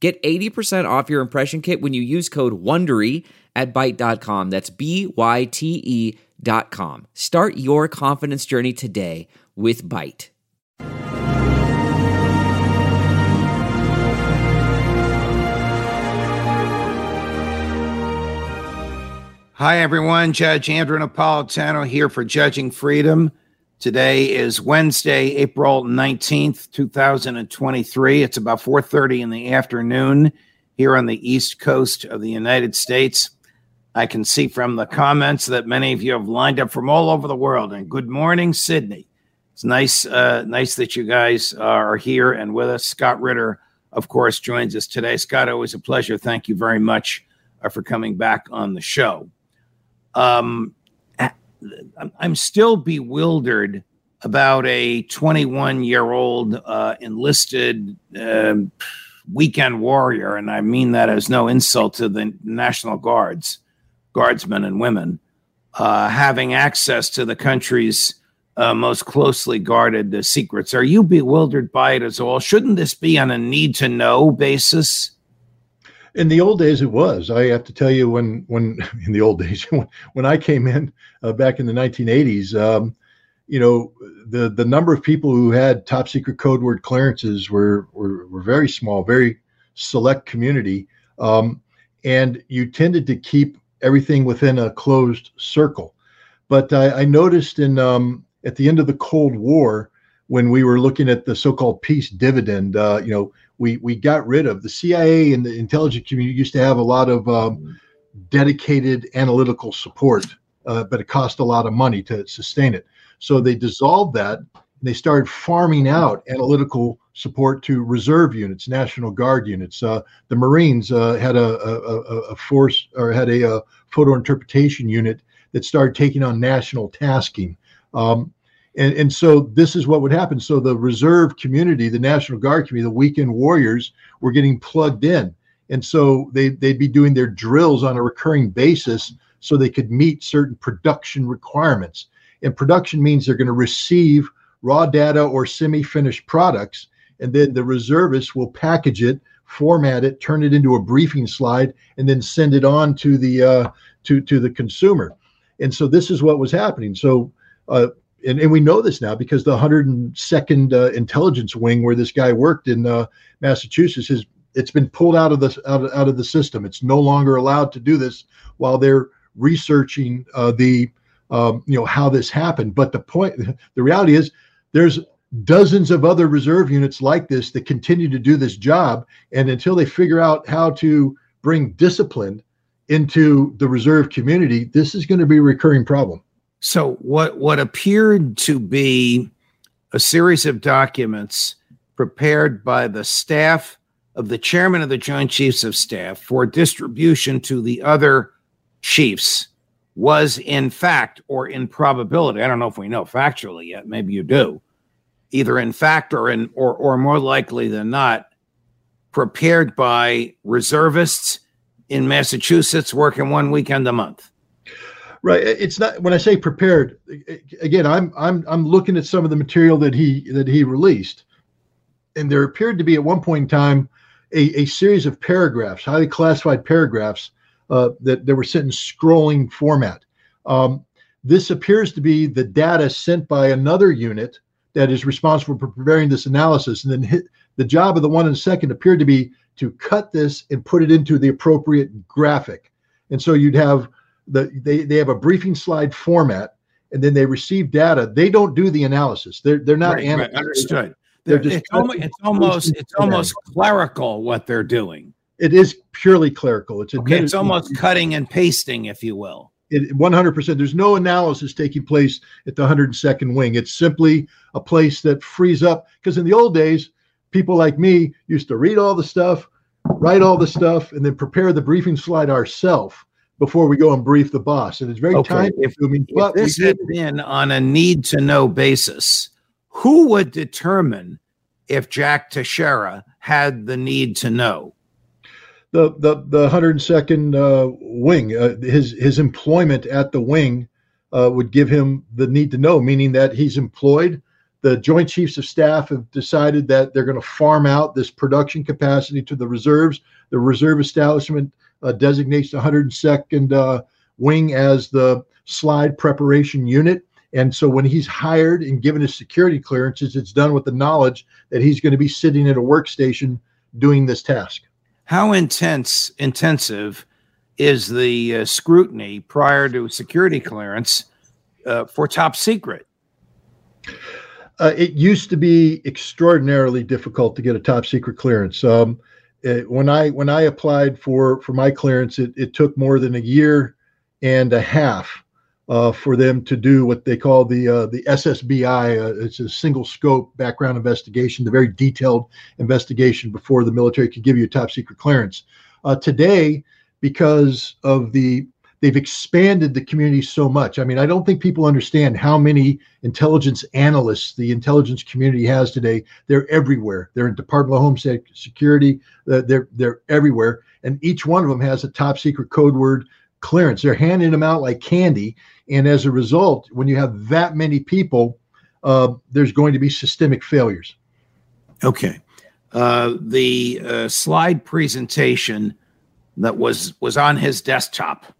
Get 80% off your impression kit when you use code WONDERY at Byte.com. That's B-Y-T-E dot com. Start your confidence journey today with Byte. Hi, everyone. Judge Andrew Napolitano here for Judging Freedom. Today is Wednesday, April 19th, 2023. It's about 4:30 in the afternoon here on the East Coast of the United States. I can see from the comments that many of you have lined up from all over the world. And good morning, Sydney. It's nice, uh, nice that you guys are here and with us. Scott Ritter, of course, joins us today. Scott, always a pleasure. Thank you very much uh, for coming back on the show. Um, I'm still bewildered about a 21 year old uh, enlisted uh, weekend warrior, and I mean that as no insult to the National Guards, guardsmen and women, uh, having access to the country's uh, most closely guarded uh, secrets. Are you bewildered by it as all? Shouldn't this be on a need to know basis? In the old days it was. I have to tell you when when in the old days when, i came in uh, back in the 1980s um, you know the the number of people who had top secret code word clearances were were, were very small very select community. Um, and you tended to keep everything within a closed circle. But i, I noticed in um, at the end of the cold war when we were looking at the so-called peace dividend uh, you know we we got rid of the CIA and the intelligence community used to have a lot of um, dedicated analytical support, uh, but it cost a lot of money to sustain it. So they dissolved that. they started farming out analytical support to reserve units, National Guard units. Uh, the Marines uh, had a, a, a, force or had a, a, photo interpretation unit that started taking on national tasking. Um, and, and so this is what would happen. So the reserve community, the National Guard community, the weekend warriors were getting plugged in. And so they, they'd be doing their drills on a recurring basis so they could meet certain production requirements. And production means they're going to receive raw data or semi finished products. And then the reservists will package it, format it, turn it into a briefing slide, and then send it on to the uh, to to the consumer. And so this is what was happening. So uh, and, and we know this now because the 102nd uh, Intelligence Wing, where this guy worked in uh, Massachusetts, has it's been pulled out of the out of, out of the system. It's no longer allowed to do this while they're researching uh, the um, you know how this happened. But the point, the reality is, there's dozens of other reserve units like this that continue to do this job, and until they figure out how to bring discipline into the reserve community, this is going to be a recurring problem. So what what appeared to be a series of documents prepared by the staff of the chairman of the Joint Chiefs of Staff for distribution to the other chiefs was in fact or in probability. I don't know if we know factually yet. Maybe you do. Either in fact or in or or more likely than not, prepared by reservists in Massachusetts working one weekend a month. Right. It's not when I say prepared. Again, I'm I'm I'm looking at some of the material that he that he released, and there appeared to be at one point in time a, a series of paragraphs, highly classified paragraphs uh, that were sent in scrolling format. Um, this appears to be the data sent by another unit that is responsible for preparing this analysis, and then hit, the job of the one in second appeared to be to cut this and put it into the appropriate graphic. And so you'd have the they, they have a briefing slide format and then they receive data. They don't do the analysis. They're they're not right, right, understood. They're, they're just it's almost it's almost, it's almost clerical what they're doing. It is purely clerical. It's okay, it's almost cutting and pasting if you will. It, 100% there's no analysis taking place at the 102nd wing. It's simply a place that frees up because in the old days people like me used to read all the stuff write all the stuff, and then prepare the briefing slide ourselves before we go and brief the boss. And it's very okay. time consuming. If, if this had been on a need to know basis, who would determine if Jack Teixeira had the need to know? The the the 102nd uh, wing, uh, his his employment at the wing uh, would give him the need to know, meaning that he's employed. The Joint Chiefs of Staff have decided that they're going to farm out this production capacity to the reserves. The reserve establishment uh, designates the 102nd uh, wing as the slide preparation unit. And so when he's hired and given his security clearances, it's done with the knowledge that he's going to be sitting at a workstation doing this task. How intense, intensive is the uh, scrutiny prior to security clearance uh, for top secret? Uh, it used to be extraordinarily difficult to get a top secret clearance. Um, it, when I when I applied for for my clearance, it, it took more than a year and a half uh, for them to do what they call the uh, the SSBI. Uh, it's a single scope background investigation, the very detailed investigation before the military could give you a top secret clearance. Uh, today, because of the they've expanded the community so much. I mean, I don't think people understand how many intelligence analysts the intelligence community has today. They're everywhere. They're in Department of Homeland Security. Uh, they're they're everywhere, and each one of them has a top secret code word clearance. They're handing them out like candy, and as a result, when you have that many people, uh, there's going to be systemic failures. Okay, uh, the uh, slide presentation that was was on his desktop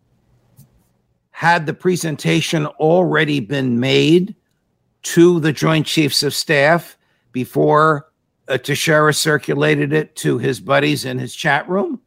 had the presentation already been made to the Joint Chiefs of Staff before uh, Teixeira circulated it to his buddies in his chat room?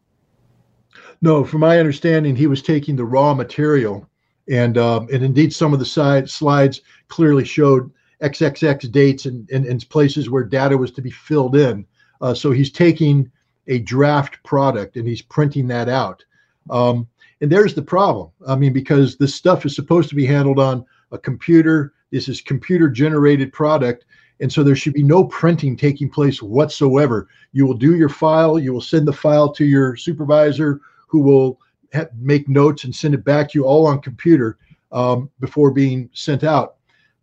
No, from my understanding, he was taking the raw material, and um, and indeed some of the side slides clearly showed XXX dates and, and, and places where data was to be filled in. Uh, so he's taking a draft product and he's printing that out. Um, and there's the problem. I mean, because this stuff is supposed to be handled on a computer. This is computer generated product. And so there should be no printing taking place whatsoever. You will do your file, you will send the file to your supervisor who will ha- make notes and send it back to you all on computer um, before being sent out.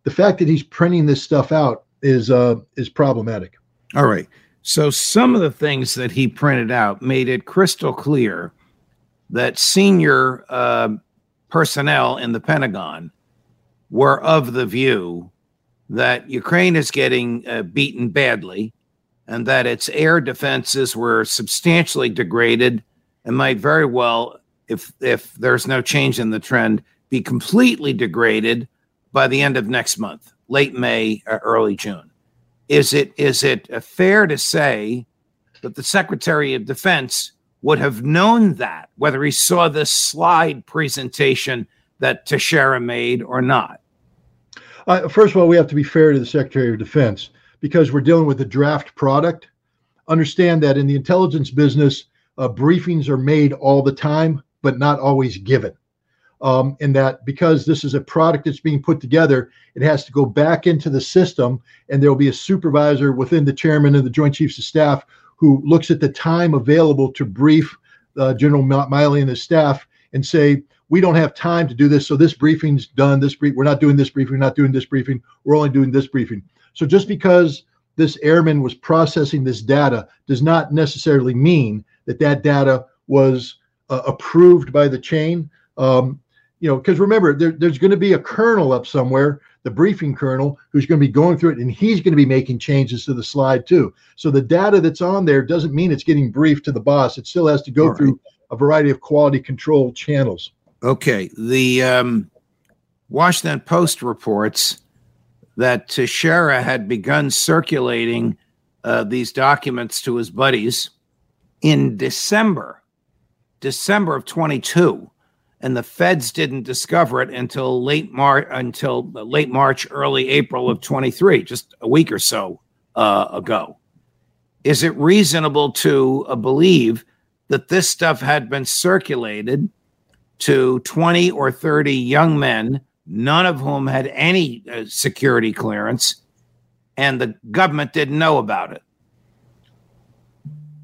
The fact that he's printing this stuff out is uh, is problematic. All right. So some of the things that he printed out made it crystal clear that senior uh, personnel in the Pentagon were of the view that Ukraine is getting uh, beaten badly and that its air defenses were substantially degraded and might very well, if if there's no change in the trend, be completely degraded by the end of next month, late May, uh, early June. Is it is it fair to say that the Secretary of Defense would have known that, whether he saw this slide presentation that Teixeira made or not? Uh, first of all, we have to be fair to the Secretary of Defense because we're dealing with a draft product. Understand that in the intelligence business, uh, briefings are made all the time, but not always given. Um, and that because this is a product that's being put together, it has to go back into the system, and there will be a supervisor within the chairman and the Joint Chiefs of Staff who looks at the time available to brief uh, General Milley and his staff and say, we don't have time to do this. So this briefing's done. This brief, we're not doing this briefing. We're not doing this briefing. We're only doing this briefing. So just because this airman was processing this data does not necessarily mean that that data was uh, approved by the chain. Um, you know, because remember, there, there's going to be a colonel up somewhere the briefing colonel who's going to be going through it and he's going to be making changes to the slide too. So the data that's on there doesn't mean it's getting briefed to the boss. It still has to go through a variety of quality control channels. Okay. The um, Washington Post reports that Teixeira had begun circulating uh, these documents to his buddies in December, December of 22 and the feds didn't discover it until late March, until late March, early April of 23, just a week or so uh, ago. Is it reasonable to uh, believe that this stuff had been circulated to 20 or 30 young men, none of whom had any uh, security clearance, and the government didn't know about it?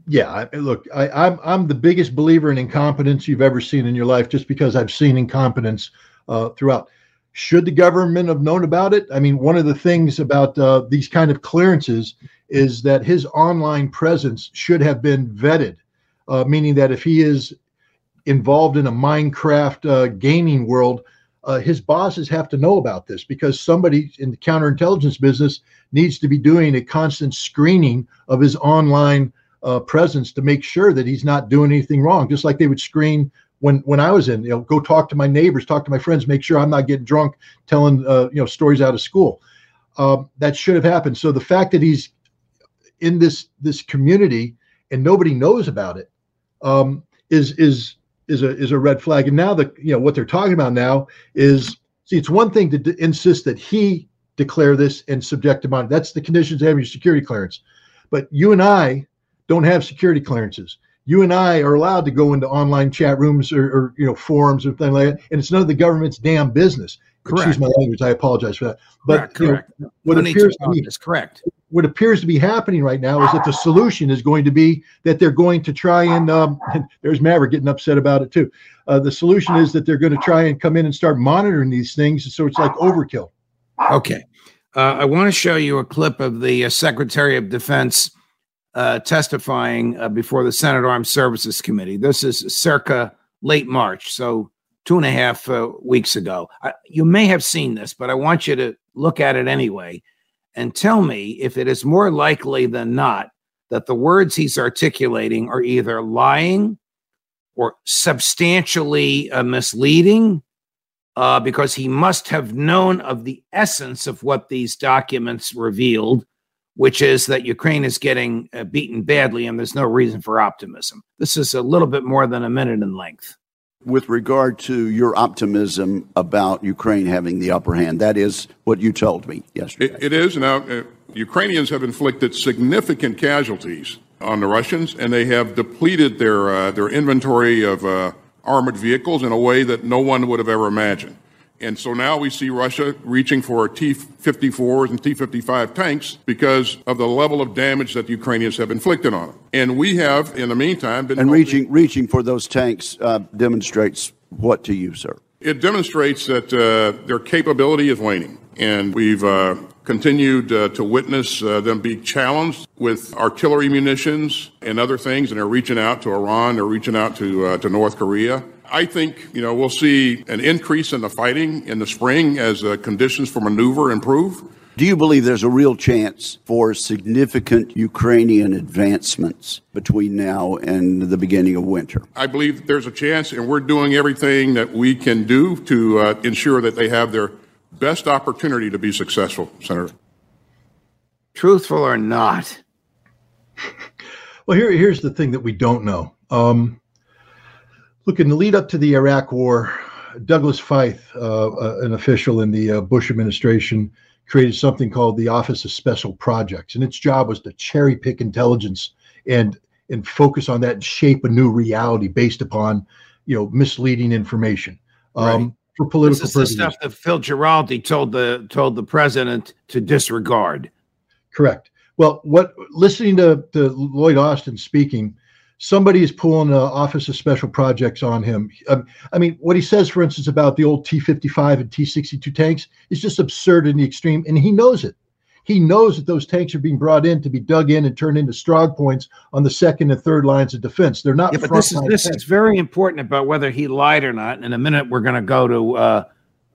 Yeah, look, I, I'm I'm the biggest believer in incompetence you've ever seen in your life, just because I've seen incompetence uh, throughout. Should the government have known about it? I mean, one of the things about uh, these kind of clearances is that his online presence should have been vetted, uh, meaning that if he is involved in a Minecraft uh, gaming world, uh, his bosses have to know about this because somebody in the counterintelligence business needs to be doing a constant screening of his online uh, presence to make sure that he's not doing anything wrong. Just like they would screen when when I was in, you know, go talk to my neighbors, talk to my friends, make sure I'm not getting drunk, telling uh, you know stories out of school. Um, that should have happened. So the fact that he's in this this community and nobody knows about it um, is is is a is a red flag. And now the you know what they're talking about now is see it's one thing to d- insist that he declare this and subject him on. That's the conditions of having your security clearance. But you and I don't have security clearances. You and I are allowed to go into online chat rooms or, or you know forums or things like that, and it's none of the government's damn business. Correct. Excuse my language. I apologize for that. But correct. correct. Know, what appears to be is correct what appears to be happening right now is that the solution is going to be that they're going to try and, um, and there's Maverick getting upset about it too. Uh, the solution is that they're going to try and come in and start monitoring these things. So it's like overkill. Okay. Uh, I want to show you a clip of the uh, Secretary of Defense uh, testifying uh, before the Senate Armed Services Committee. This is circa late March, so two and a half uh, weeks ago. you may have seen this, but I want you to look at it anyway and tell me if it is more likely than not that the words he's articulating are either lying or substantially uh, misleading uh, because he must have known of the essence of what these documents revealed, which is that Ukraine is getting uh, beaten badly and there's no reason for optimism. This is a little bit more than a minute in length with regard to your optimism about Ukraine having the upper hand. That is what you told me yesterday. it, it is. Now, uh, Ukrainians have inflicted significant casualties on the Russians, and they have depleted their, uh, their inventory of uh, armored vehicles in a way that no one would have ever imagined. And so now we see Russia reaching for T 54s and T 55 tanks because of the level of damage that the Ukrainians have inflicted on them. And we have, in the meantime, been. And reaching, reaching for those tanks uh, demonstrates what to you, sir? It demonstrates that uh, their capability is waning. And we've uh, continued uh, to witness uh, them be challenged with artillery munitions and other things, and they're reaching out to Iran, they're reaching out to, uh, to North Korea. I think, you know, we'll see an increase in the fighting in the spring as uh, conditions for maneuver improve. Do you believe there's a real chance for significant Ukrainian advancements between now and the beginning of winter? I believe there's a chance, and we're doing everything that we can do to uh, ensure that they have their best opportunity to be successful, Senator. Truthful or not? well, here, here's the thing that we don't know. Um, Look, in the lead up to the Iraq War, Douglas Feith, uh, uh, an official in the uh, Bush administration, created something called the Office of Special Projects, and its job was to cherry pick intelligence and and focus on that and shape a new reality based upon, you know, misleading information um, right. for political this is purposes. The stuff that Phil Giraldi told the told the president to disregard. Correct. Well, what listening to, to Lloyd Austin speaking somebody is pulling the Office of Special Projects on him. Um, I mean, what he says, for instance, about the old T 55 and T 62 tanks is just absurd in the extreme, and he knows it. He knows that those tanks are being brought in to be dug in and turned into strong points on the second and third lines of defense. They're not. Yeah, but this is this is very important about whether he lied or not. In a minute, we're going to go to uh,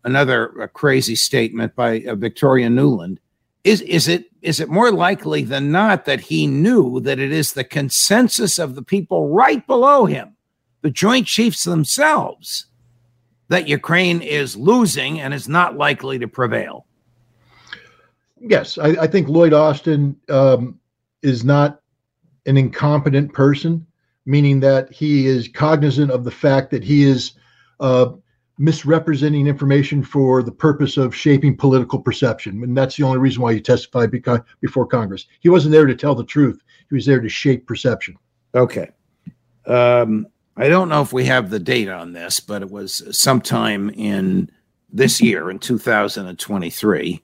another uh, crazy statement by uh, Victoria Nuland is is it is it more likely than not that he knew that it is the consensus of the people right below him, the Joint Chiefs themselves, that Ukraine is losing and is not likely to prevail? Yes, I, I think Lloyd Austin um, is not an incompetent person, meaning that he is cognizant of the fact that he is. Uh, misrepresenting information for the purpose of shaping political perception. And that's the only reason why he testified before Congress. He wasn't there to tell the truth, he was there to shape perception. Okay. Um, I don't know if we have the date on this, but it was sometime in this year, in 2023.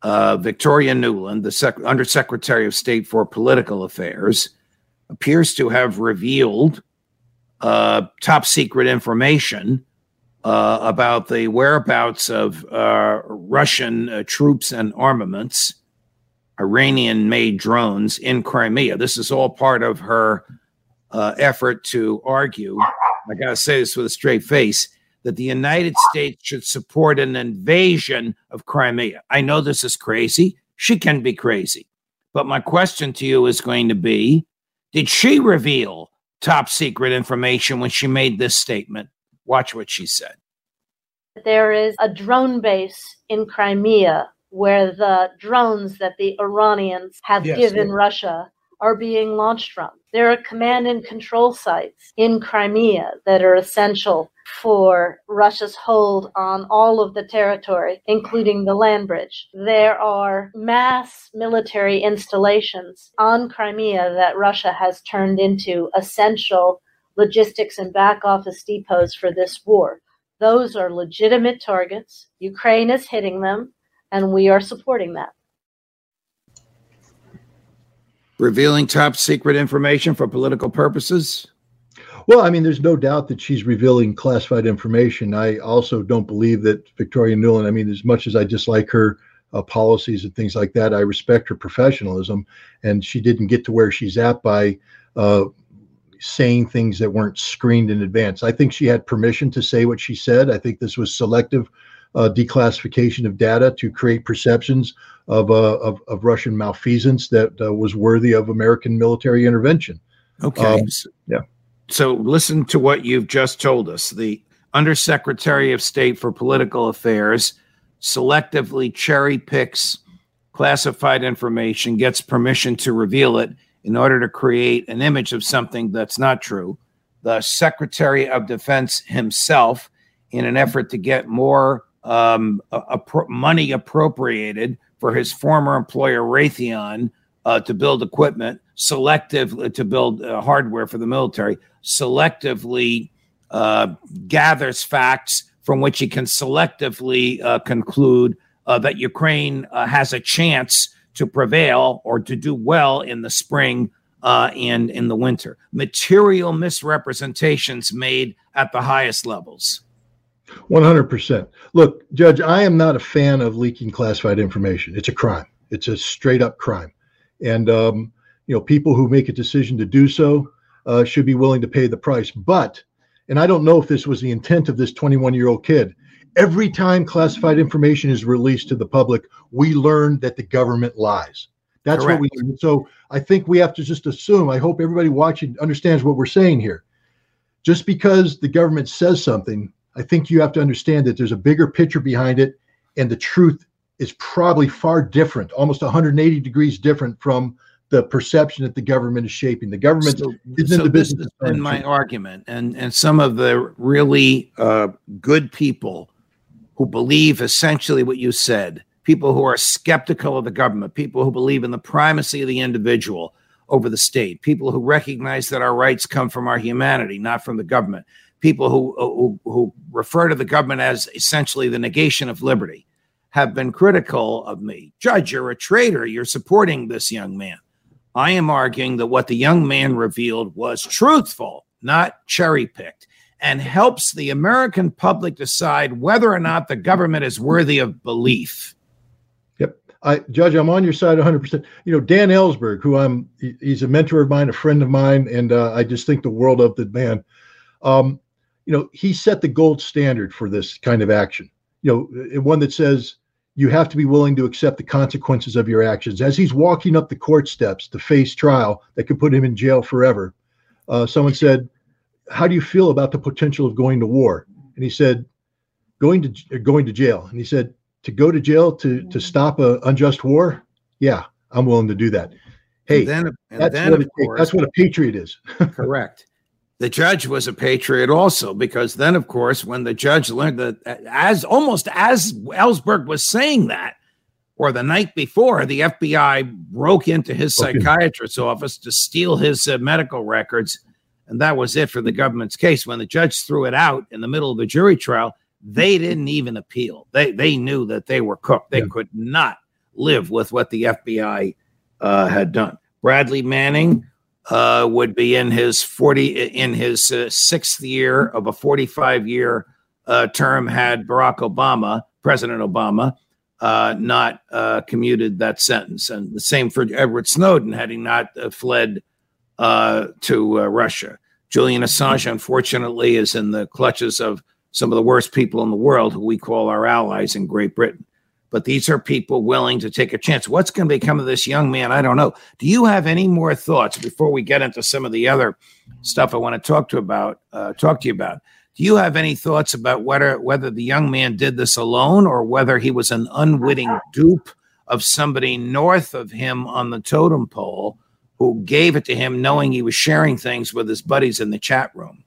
Uh, Victoria Nuland, the Sec- Undersecretary of State for Political Affairs, appears to have revealed uh, top secret information uh, about the whereabouts of uh, Russian uh, troops and armaments, Iranian made drones in Crimea. This is all part of her uh, effort to argue, I got to say this with a straight face, that the United States should support an invasion of Crimea. I know this is crazy. She can be crazy. But my question to you is going to be Did she reveal top secret information when she made this statement? Watch what she said. There is a drone base in Crimea where the drones that the Iranians have yes, given yes. Russia are being launched from. There are command and control sites in Crimea that are essential for Russia's hold on all of the territory, including the land bridge. There are mass military installations on Crimea that Russia has turned into essential logistics and back office depots for this war. Those are legitimate targets. Ukraine is hitting them, and we are supporting that. Revealing top secret information for political purposes? Well, I mean, there's no doubt that she's revealing classified information. I also don't believe that Victoria Nuland, I mean, as much as I dislike her uh, policies and things like that, I respect her professionalism. And she didn't get to where she's at by uh, saying things that weren't screened in advance. I think she had permission to say what she said. I think this was selective uh, declassification of data to create perceptions of, uh, of, of, Russian malfeasance that uh, was worthy of American military intervention. Okay. Um, yeah. So listen to what you've just told us. The Undersecretary of State for Political Affairs selectively cherry picks classified information, gets permission to reveal it in order to create an image of something that's not true. The Secretary of Defense himself, in an effort to get more um, money appropriated for his former employer Raytheon uh, to build equipment, selective uh, to build uh, hardware for the military, selectively uh, gathers facts from which he can selectively uh, conclude uh, that Ukraine has a chance to prevail or to do well in the spring and in the winter. Material misrepresentations made at the highest levels. 100%. Look, Judge, I am not a fan of leaking classified information. It's a crime. It's a straight up crime. And, um, you know, people who make a decision to do so uh, should be willing to pay the price. But, and I don't know if this was the intent of this 21 year old kid, every time classified information is released to the public, we learn that the government lies. That's Correct. what we learn. So I think we have to just assume, I hope everybody watching understands what we're saying here. Just because the government says something I think you have to understand that there's a bigger picture behind it, and the truth is probably far different, almost 180 degrees different from the perception that the government is shaping. The government so, is in the business. This has my argument, and and some of the really uh, good people who believe essentially what you said, people who are skeptical of the government, people who believe in the primacy of the individual over the state, people who recognize that our rights come from our humanity, not from the government people who, uh, who, who refer to the government as essentially the negation of liberty have been critical of me. Judge, you're a traitor. You're supporting this young man. I am arguing that what the young man revealed was truthful, not cherry picked, and helps the American public decide whether or not the government is worthy of belief. Yep. I, Judge, I'm on your side 100%. You know, Dan Ellsberg, who I'm, he's a mentor of mine, a friend of mine, and uh, I just think the world of the man. Um, you know, he set the gold standard for this kind of action. You know, one that says you have to be willing to accept the consequences of your actions. As he's walking up the court steps to face trial that could put him in jail forever, uh, someone said, "How do you feel about the potential of going to war?" And he said, "Going to going to jail." And he said, "To go to jail to to stop a unjust war? Yeah, I'm willing to do that." Hey, and then, and that's, then, what course, that's what a patriot is. correct the judge was a patriot also because then of course when the judge learned that as almost as ellsberg was saying that or the night before the fbi broke into his psychiatrist's office to steal his uh, medical records and that was it for the government's case when the judge threw it out in the middle of the jury trial they didn't even appeal they they knew that they were cooked they yeah. could not live with what the fbi uh, had done bradley manning uh, would be in his 40 in his uh, sixth year of a 45 year uh, term had Barack Obama, President Obama, uh, not uh, commuted that sentence. And the same for Edward Snowden had he not uh, to Russia. Julian Assange, unfortunately, is in the clutches of some of the worst people in the world who we call our allies in Great Britain but these are people willing to take a chance. What's going to become of this young man? I don't know. Do you have any more thoughts before we get into some of the other stuff I want to talk to about? Uh, talk to you about. Do you have any thoughts about whether whether the young man did this alone or whether he was an unwitting dupe of somebody north of him on the totem pole who gave it to him, knowing he was sharing things with his buddies in the chat room?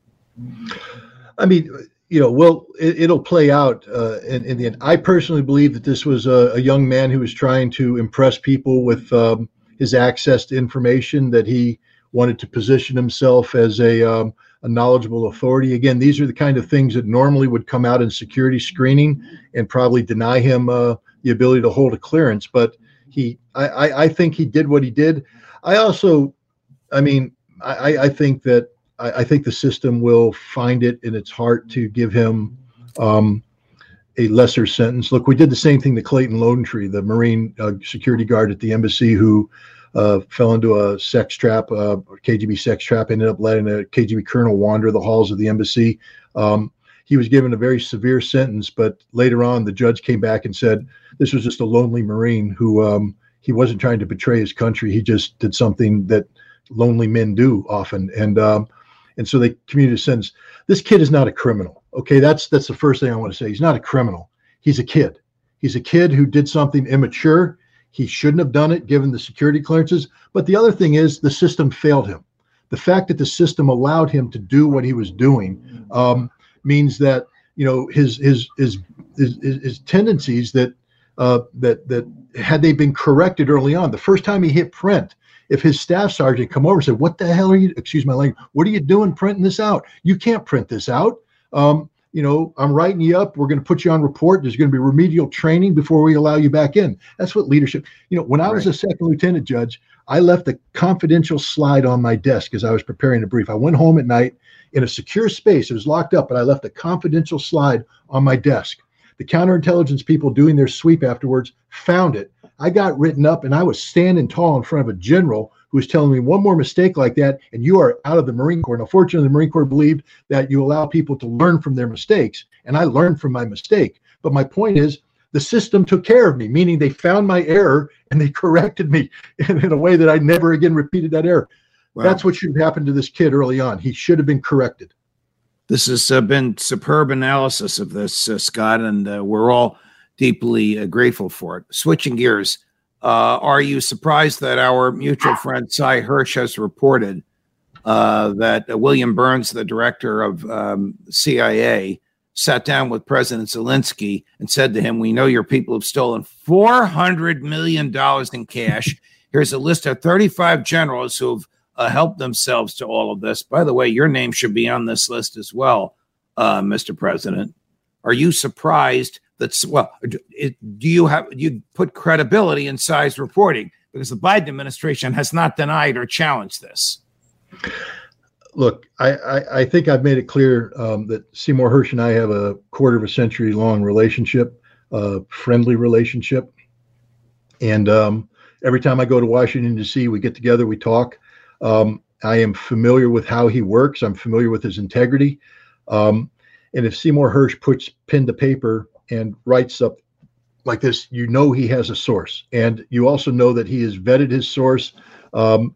I mean, you know, well, it, will play out uh, in, in, the end. I personally believe that this was a, a young man who was trying to impress people with um, his access to information, that he wanted to position himself as a, um, a knowledgeable authority. Again, these are the kind of things that normally would come out in security screening and probably deny him uh, the ability to hold a clearance. But he, I, I, think he did what he did. I also, I mean, I, I think that I, I, think the system will find it in its heart to give him um, a lesser sentence. Look, we did the same thing to Clayton Lonetree, the Marine uh, security guard at the embassy who uh, fell into a sex trap, uh, KGB sex trap, ended up letting a KGB colonel wander the halls of the embassy. Um, he was given a very severe sentence, but later on, the judge came back and said this was just a lonely Marine who um, he wasn't trying to betray his country. He just did something that lonely men do often. And um, and so they commuted a sentence. This kid is not a criminal. Okay, that's that's the first thing I want to say. He's not a criminal. He's a kid. He's a kid who did something immature. He shouldn't have done it given the security clearances. But the other thing is the system failed him. The fact that the system allowed him to do what he was doing um, means that you know his his his his, his tendencies that uh, that that had they been corrected early on, the first time he hit print, if his staff sergeant come over and said, "What the hell are you? Excuse my language. What are you doing printing this out? You can't print this out." Um, you know, I'm writing you up. We're going to put you on report. There's going to be remedial training before we allow you back in. That's what leadership. You know, when I was a second lieutenant judge, I left a confidential slide on my desk as I was preparing a brief. I went home at night in a secure space. It was locked up, but I left a confidential slide on my desk. The counterintelligence people doing their sweep afterwards found it I got written up and I was standing tall in front of a general who was telling me one more mistake like that and you are out of the Marine Corps. Now, fortunately, the Marine Corps believed that you allow people to learn from their mistakes. And I learned from my mistake. But my point is, the system took care of me, meaning they found my error and they corrected me in, in a way that I never again repeated that error. Wow. That's what should have happened to this kid early on. He should have been corrected. This has uh, been superb analysis of this, uh, Scott, and uh, we're all deeply uh, grateful for it. Switching gears, uh, are you surprised that our mutual friend Sy Hersh has reported uh, that William Burns, the director of um, CIA, sat down with President Zelensky and said to him, We know your people have stolen $400 million in cash. Here's a list of 35 generals who've uh, helped themselves to all of this. By the way, your name should be on this list as well, uh, Mr. President. Are you surprised that, well it, do you have you put credibility in Sy's reporting because the biden administration has not denied or challenged this look i i, I think i've made it clear um, that seymour hersh and i have a quarter of a century long relationship a friendly relationship and um, every time i go to washington d.c we get together we talk um, i am familiar with how he works. I'm familiar with his integrity. Um, and if Seymour Hersh puts pen to paper and writes up like this, you know he has a source, and you also know that he has vetted his source. Um,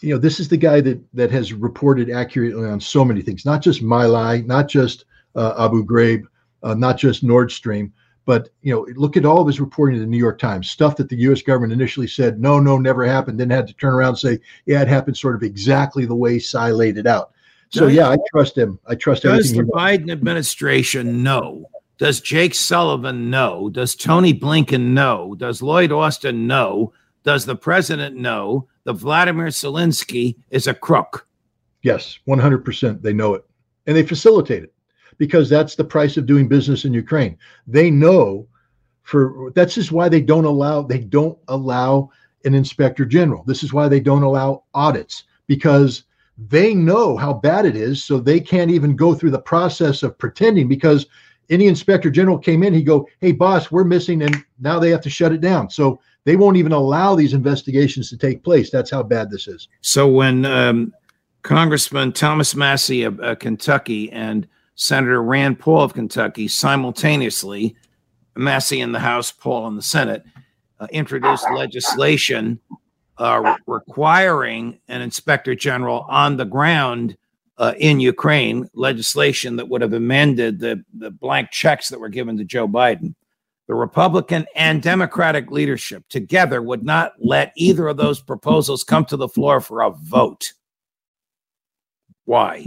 you know, this is the guy that that has reported accurately on so many things, not just My not just uh, Abu Ghraib, uh, not just Nord Stream, but you know, look at all of his reporting in the New York Times, stuff that the U.S. government initially said, no, no, never happened, then had to turn around and say, yeah, it happened sort of exactly the way Sy laid it out. So yeah, I trust him. I trust him. Does the Biden administration know does Jake Sullivan know? Does Tony Blinken know? Does Lloyd Austin know? Does the president know that Vladimir Zelensky is a crook? Yes, 100%. They know it. And they facilitate it because that's the price of doing business in Ukraine. They know for that's just why they don't allow they don't allow an inspector general. This is why they don't allow audits because they know how bad it is, so they can't even go through the process of pretending because any inspector general came in, he'd go, Hey, boss, we're missing, and now they have to shut it down. So they won't even allow these investigations to take place. That's how bad this is. So when um, Congressman Thomas Massie of uh, Kentucky and Senator Rand Paul of Kentucky simultaneously, Massie in the House, Paul in the Senate, uh, introduced legislation uh, requiring an inspector general on the ground uh, in Ukraine, legislation that would have amended the, the blank checks that were given to Joe Biden. The Republican and Democratic leadership together would not let either of those proposals come to the floor for a vote. Why?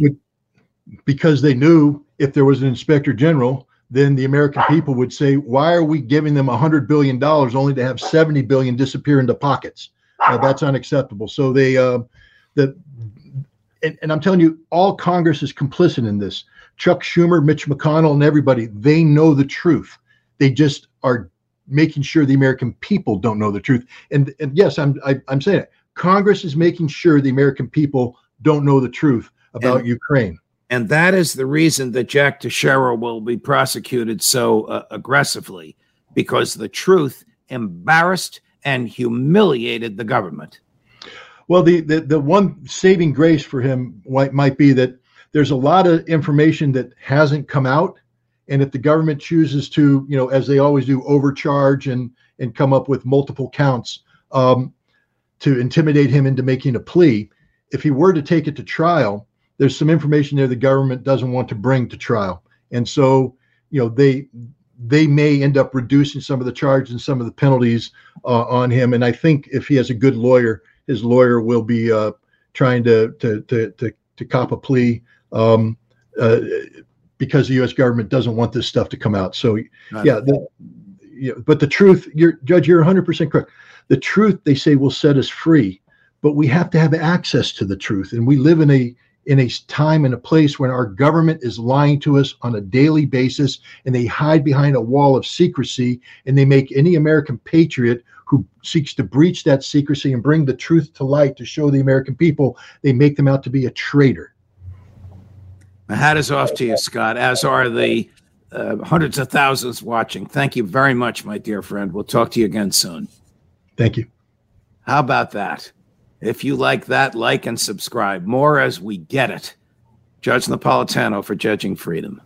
Because they knew if there was an inspector general, then the American people would say, "Why are we giving them a hundred billion dollars only to have seventy billion disappear into pockets? Uh, that's unacceptable." So they, uh, the, and, and I'm telling you, all Congress is complicit in this. Chuck Schumer, Mitch McConnell, and everybody, they know the truth. They just are making sure the American people don't know the truth. And, and yes, I'm I, am i am saying it. Congress is making sure the American people don't know the truth about and, Ukraine. And that is the reason that Jack Teixeira will be prosecuted so uh, aggressively, because the truth embarrassed and humiliated the government. Well, the, the, the one saving grace for him might, be that there's a lot of information that hasn't come out. And if the government chooses to, you know, as they always do, overcharge and and come up with multiple counts um, to intimidate him into making a plea, if he were to take it to trial, there's some information there the government doesn't want to bring to trial, and so you know they they may end up reducing some of the charges and some of the penalties uh, on him. And I think if he has a good lawyer, his lawyer will be uh, trying to to to to, to cop a plea um, uh, because the U.S. government doesn't want this stuff to come out. So yeah, the, you know, but the truth, you're, Judge, you're 100 percent correct. The truth they say will set us free, but we have to have access to the truth, and we live in a in a time and a place when our government is lying to us on a daily basis and they hide behind a wall of secrecy and they make any American patriot who seeks to breach that secrecy and bring the truth to light to show the American people, they make them out to be a traitor. My hat is off to you, Scott, as are the uh, hundreds of thousands watching. Thank you very much, my dear friend. We'll talk to you again soon. Thank you. How about that? If you like that, like and subscribe. More as we get it. Judge Napolitano for Judging Freedom.